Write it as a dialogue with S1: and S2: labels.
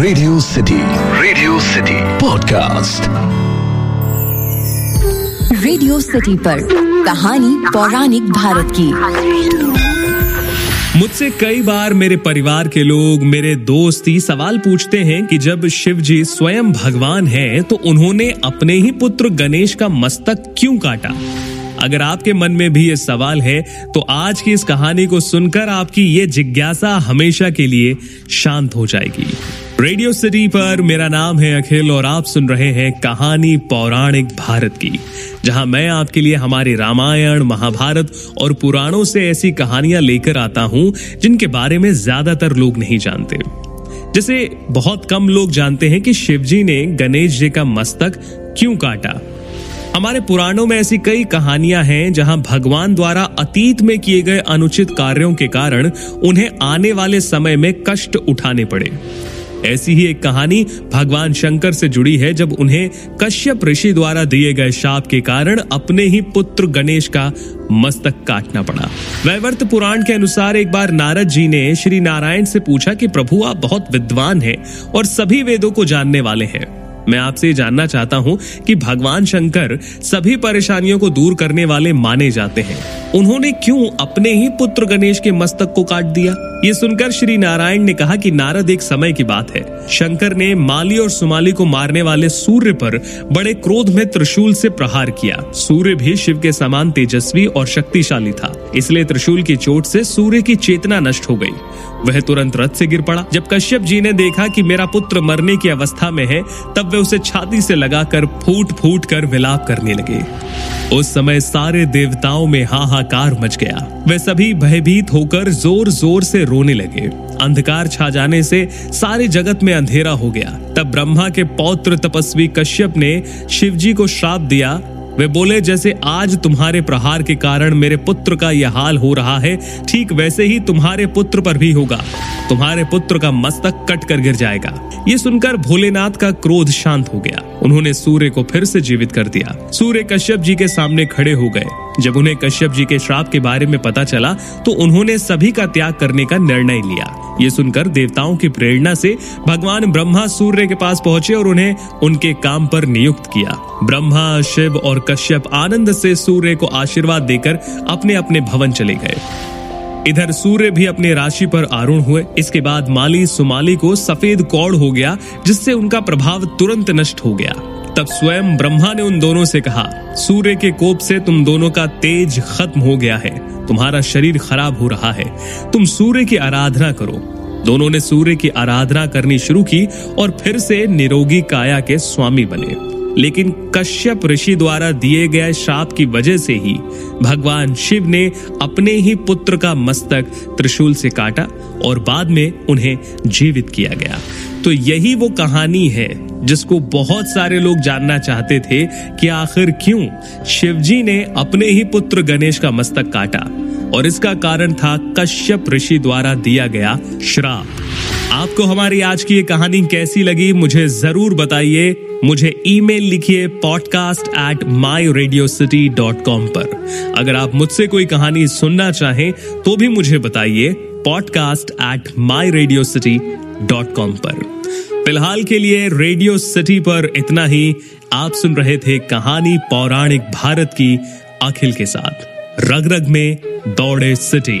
S1: Radio City Radio City podcast
S2: Radio City पर कहानी पौराणिक भारत की।
S3: मुझसे कई बार मेरे परिवार के लोग मेरे दोस्त ही सवाल पूछते हैं कि जब शिव जी स्वयं भगवान हैं तो उन्होंने अपने ही पुत्र गणेश का मस्तक क्यों काटा? अगर आपके मन में भी ये सवाल है तो आज की इस कहानी को सुनकर आपकी ये जिज्ञासा हमेशा के लिए शांत हो जाएगी। रेडियो सिटी पर मेरा नाम है अखिल और आप सुन रहे हैं कहानी पौराणिक भारत की, जहाँ मैं आपके लिए हमारे रामायण, महाभारत और पुराणों से ऐसी कहानियाँ लेकर आता हूँ, जिनके बारे में ज़्यादातर लोग नहीं जानते। जैसे बहुत कम लोग जानते हैं कि शिवजी ने गणेश जी का मस्तक क्यों काटा। हमारे पुराणों में ऐसी कई कहानियाँ हैं, जहाँ भगवान द्वारा अतीत में किए गए अनुचित कार्यों के कारण उन्हें आने वाले समय में कष्ट उठाने पड़े। ऐसी ही एक कहानी भगवान शंकर से जुड़ी है, जब उन्हें कश्यप ऋषि द्वारा दिए गए शाप के कारण अपने ही पुत्र गणेश का मस्तक काटना पड़ा। वैवर्त पुराण के अनुसार एक बार नारद जी ने श्री नारायण से पूछा कि प्रभु, आप बहुत विद्वान हैं और सभी वेदों को जानने वाले हैं। मैं आपसे जानना चाहता हूँ कि भगवान शंकर सभी परेशानियों को दूर करने वाले माने जाते हैं। उन्होंने क्यों अपने ही पुत्र गणेश के मस्तक को काट दिया? ये सुनकर श्री नारायण ने कहा कि नारद एक समय की बात है। शंकर ने माली और सुमाली को मारने वाले सूर्य पर बड़े क्रोध में त्रिशूल से प्रहार किया। सूर्य भी शिव के समान तेजस्वी और शक्तिशाली था। इसलिए त्रिशूल की चोट से सूर्य की चेतना नष्ट हो गई। वह तुरंत रथ से गिर पड़ा। जब कश्यप जी ने देखा कि मेरा पुत्र मरने की अवस्था में है, तब वे उसे छाती से लगाकर फूट फूट कर विलाप करने लगे। उस समय सारे देवताओं में हाहाकार मच गया। वे सभी भयभीत होकर ज़ोर ज़ोर से रोने लगे। अंधकार छा जाने से सारे जगत में अंधेरा हो गया। तब ब्रह्मा के पौत्र तपस्वी कश्यप ने शिवजी को श्राप दिया वे बोले, जैसे आज तुम्हारे प्रहार के कारण मेरे पुत्र का यह हाल हो रहा है, ठीक वैसे ही तुम्हारे पुत्र पर भी होगा। तुम्हारे पुत्र का मस्तक कट कर गिर जाएगा। ये सुनकर भोलेनाथ का क्रोध शांत हो गया। उन्होंने सूर्य को फिर से जीवित कर दिया। सूर्य कश्यप जी के सामने खड़े हो गए। जब उन्हें कश्यप जी के श्राप के बारे में पता चला तो उन्होंने सभी का त्याग करने का निर्णय लिया। ये सुनकर देवताओं की प्रेरणा से भगवान ब्रह्मा सूर्य के पास पहुँचे और उन्हें उनके काम पर नियुक्त किया। ब्रह्मा, शिव और कश्यप आनंद से सूर्य को आशीर्वाद देकर अपने अपने भवन चले गए। इधर सूर्य भी अपने राशि पर आरूढ़ हुए। इसके बाद माली सुमाली को सफ़ेद कौड़ हो गया, जिससे उनका प्रभाव तुरंत नष्ट हो गया। तब स्वयं ब्रह्मा ने उन दोनों से कहा, सूर्य के कोप से तुम दोनों का तेज खत्म हो गया है। तुम्हारा शरीर खराब हो रहा है। तुम सूर्य की आराधना करो। दोनों ने सूर्य की आराधना करनी शुरू की और फिर से निरोगी काया के स्वामी बने। लेकिन कश्यप ऋषि द्वारा दिए गए शाप की वजह से ही भगवान शिव ने अपने ही पुत्र का मस्तक त्रिशूल से काटा और बाद में उन्हें जीवित किया गया। तो यही वो कहानी है जिसको बहुत सारे लोग जानना चाहते थे कि आखिर क्यों शिवजी ने अपने ही पुत्र गणेश का मस्तक काटा और इसका कारण था कश्यप ऋषि द्वारा दिया गया श्राप। आपको हमारी आज की ये कहानी कैसी लगी, मुझे ज़रूर बताइए। मुझे ईमेल लिखिए podcast at my Radio City dot com पर। अगर आप मुझसे कोई कहानी सुनना चाहें तो भी मुझे बताइए podcast at my Radio City dot com पर। फ़िलहाल के लिए रेडियो सिटी पर इतना ही। आप सुन रहे थे कहानी पौराणिक भारत की अखिल के साथ। रग रग में दौड़े सिटी।